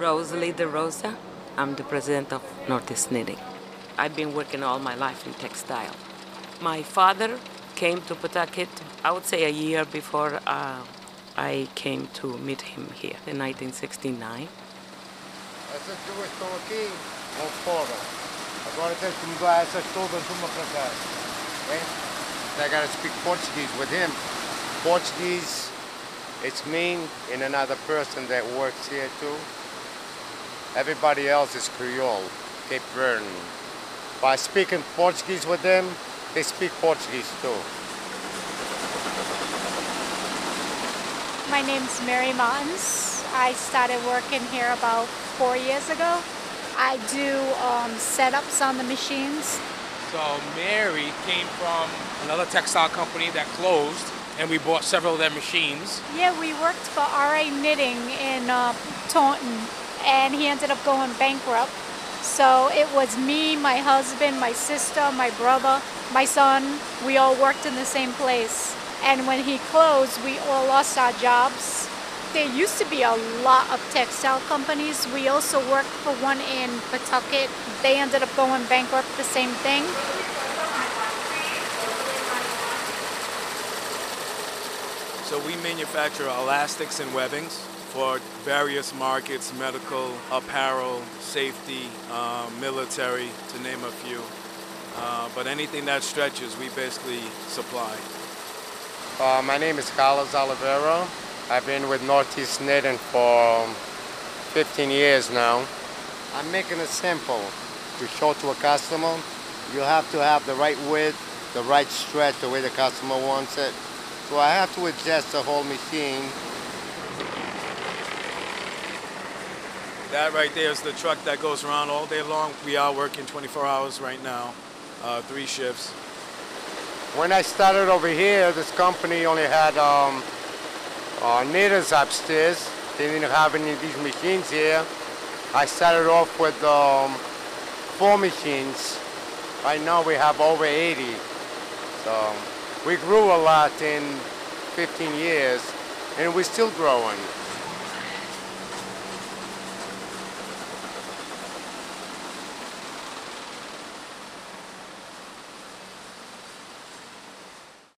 Rosalie De Rosa. I'm the president of Northeast Knitting. I've been working all my life in textile. My father came to Pawtucket, I would say a year before uh, I came to meet him here in 1969. Essas duas estão aqui ou fora. Agora que mudar essas todas uma para cá. Okay? I gotta speak Portuguese with him. Portuguese, it's me and another person that works here too. Everybody else is Creole, Cape Verdean. By speaking Portuguese with them, they speak Portuguese too. My name's Mary Martins. I started working here about four years ago. I do um, setups on the machines. So Mary came from another textile company that closed, and we bought several of their machines. Yeah, we worked for RA Knitting in uh, Taunton, and he ended up going bankrupt. So it was me, my husband, my sister, my brother, my son. We all worked in the same place. And when he closed, we all lost our jobs. There used to be a lot of textile companies. We also worked for one in Pawtucket. They ended up going bankrupt, the same thing. So we manufacture elastics and webbings for various markets, medical, apparel, safety, uh, military, to name a few. Uh, but anything that stretches, we basically supply. Uh, my name is Carlos Oliveira. I've been with Northeast Knitting for 15 years now. I'm making it simple to show to a customer. You have to have the right width, the right stretch, the way the customer wants it. So I have to adjust the whole machine. That right there is the truck that goes around all day long. We are working 24 hours right now, uh, three shifts. When I started over here, this company only had um, uh, knitters upstairs. They didn't have any of these machines here. I started off with um, four machines. Right now we have over 80. So we grew a lot in 15 years, and we're still growing.